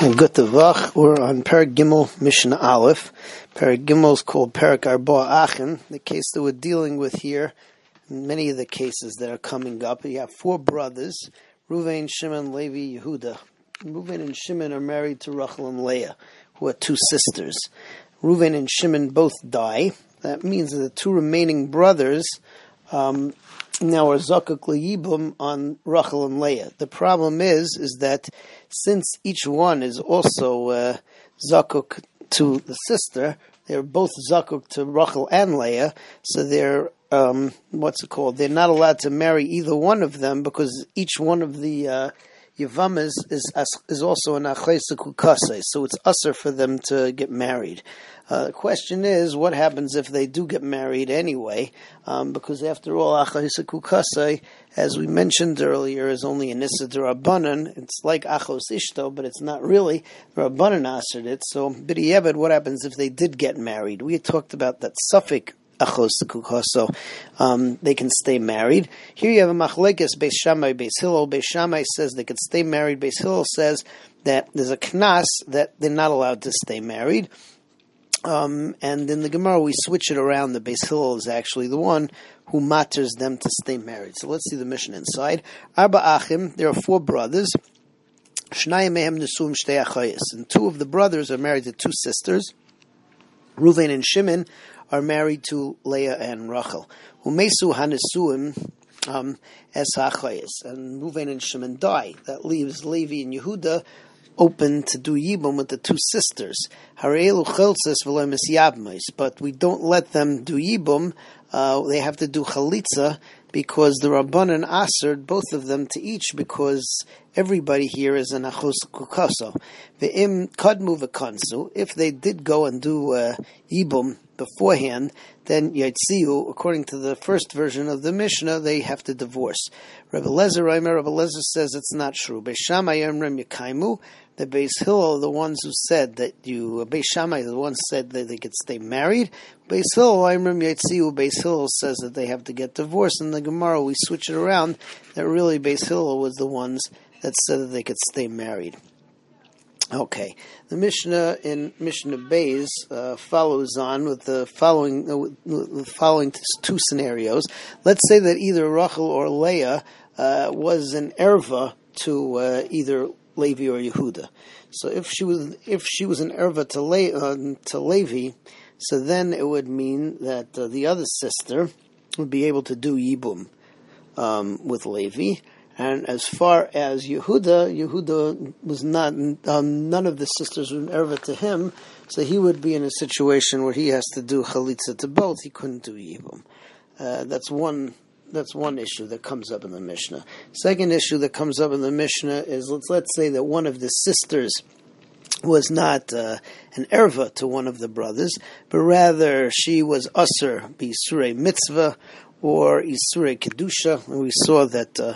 Good Vach, we're on Perak Gimel Mishnah Aleph. Perak Gimel is called Perak Arba Achen. The case that we're dealing with here, many of the cases that are coming up, you have four brothers, Ruvain, Shimon, Levi, Yehuda. Ruvain and Shimon are married to Rachel and Leah, who are two sisters. Ruvain and Shimon both die. That means that the two remaining brothers um, now are zakuk liyibum on Rachel and Leah. The problem is, is that since each one is also uh, zakuk to the sister, they're both zakuk to Rachel and Leah, so they're um, what's it called? They're not allowed to marry either one of them because each one of the uh, Yavamas is is also an achaysa so it's usher for them to get married. Uh, the question is, what happens if they do get married anyway? Um, because after all, achaysa kukasai, as we mentioned earlier, is only an issa rabbanan. It's like achos ishto, but it's not really. Rabbanan answered it. So, b'di'eved, what happens if they did get married? We had talked about that suffix achos so um, they can stay married. Here you have a machlekes beis Shammai beis Hillel. Beis Shammai says they can stay married. Beis Hillel says that there's a knas that they're not allowed to stay married. Um, and in the Gemara, we switch it around. The Beis Hillel is actually the one who matters them to stay married. So let's see the Mishnah inside. Arba Achim, there are four brothers. And two of the brothers are married to two sisters. Ruvain and Shimon are married to Leah and Rachel. Umesu hanesuim um, as hachayis. And Ruvain and Shimon die. That leaves Levi and Yehuda open to do yibum with the two sisters. But we don't let them do yibum. Uh, they have to do chalitza because the Rabbanan answered both of them to each because everybody here is an achos kukaso. If they did go and do uh, yibum beforehand, then Yaitziu, according to the first version of the Mishnah, they have to divorce. Rebbe Lezer, Rebbe Lezer says it's not true. The Beis Hillel, the ones who said that you, Beis Shammai, the ones said that they could stay married. Beis Hillel, Imrim Yetziu, Beis Hillel says that they have to get divorced. In the Gemara, we switch it around that really Beis Hillel was the ones that said that they could stay married. Okay, the Mishnah in Mishnah Beis uh, follows on with the following uh, with the following two scenarios. Let's say that either Rachel or Leah uh, was an erva to uh, either Levi or Yehuda. So if she was if she was an erva to, Le, uh, to Levi, so then it would mean that uh, the other sister would be able to do Yibum um, with Levi. And as far as Yehuda, Yehuda was not, um, none of the sisters were erva to him, so he would be in a situation where he has to do chalitza to both. He couldn't do Yibum. Uh, that's one that's one issue that comes up in the Mishnah. Second issue that comes up in the Mishnah is let's let's say that one of the sisters was not uh, an erva to one of the brothers, but rather she was usher b'isure mitzvah or isure kedusha. And we saw that uh,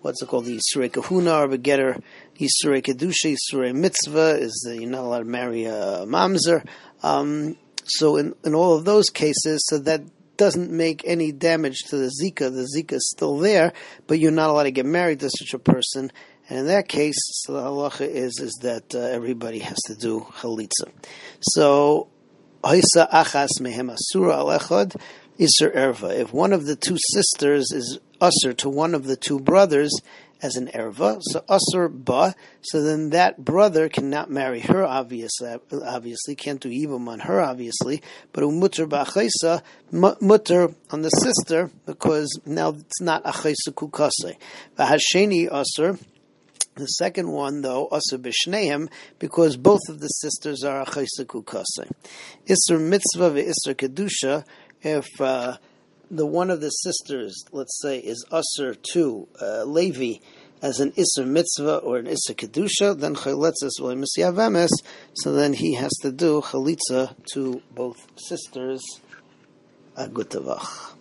what's it called the isure kahuna or begetter isure kedusha isure mitzvah is that you're not allowed to marry a mamzer. Um, so in, in all of those cases, so that doesn't make any damage to the Zika. The Zika is still there, but you're not allowed to get married to such a person. And in that case, the halacha is is that uh, everybody has to do chalitza. So, haisa achas mehem asura alechad iser erva. If one of the two sisters is usher to one of the two brothers, as an erva, so asur ba, so then that brother cannot marry her, obviously, obviously, can't do yibum on her, obviously, but umutter ba'achaysa, mutter on the sister, because now it's not achaysa kukase. V'hasheni asur, the second one, though, asur b'shneim, because both of the sisters are achaysa kukase. Isser mitzvah ve'isser kedusha, if, uh, the one of the sisters, let's say, is usher to uh, Levi as an Isser mitzvah or an Isser kedusha, then chayletzes v'lemisyavemes, so then he has to do chalitza to both sisters. Agutavach.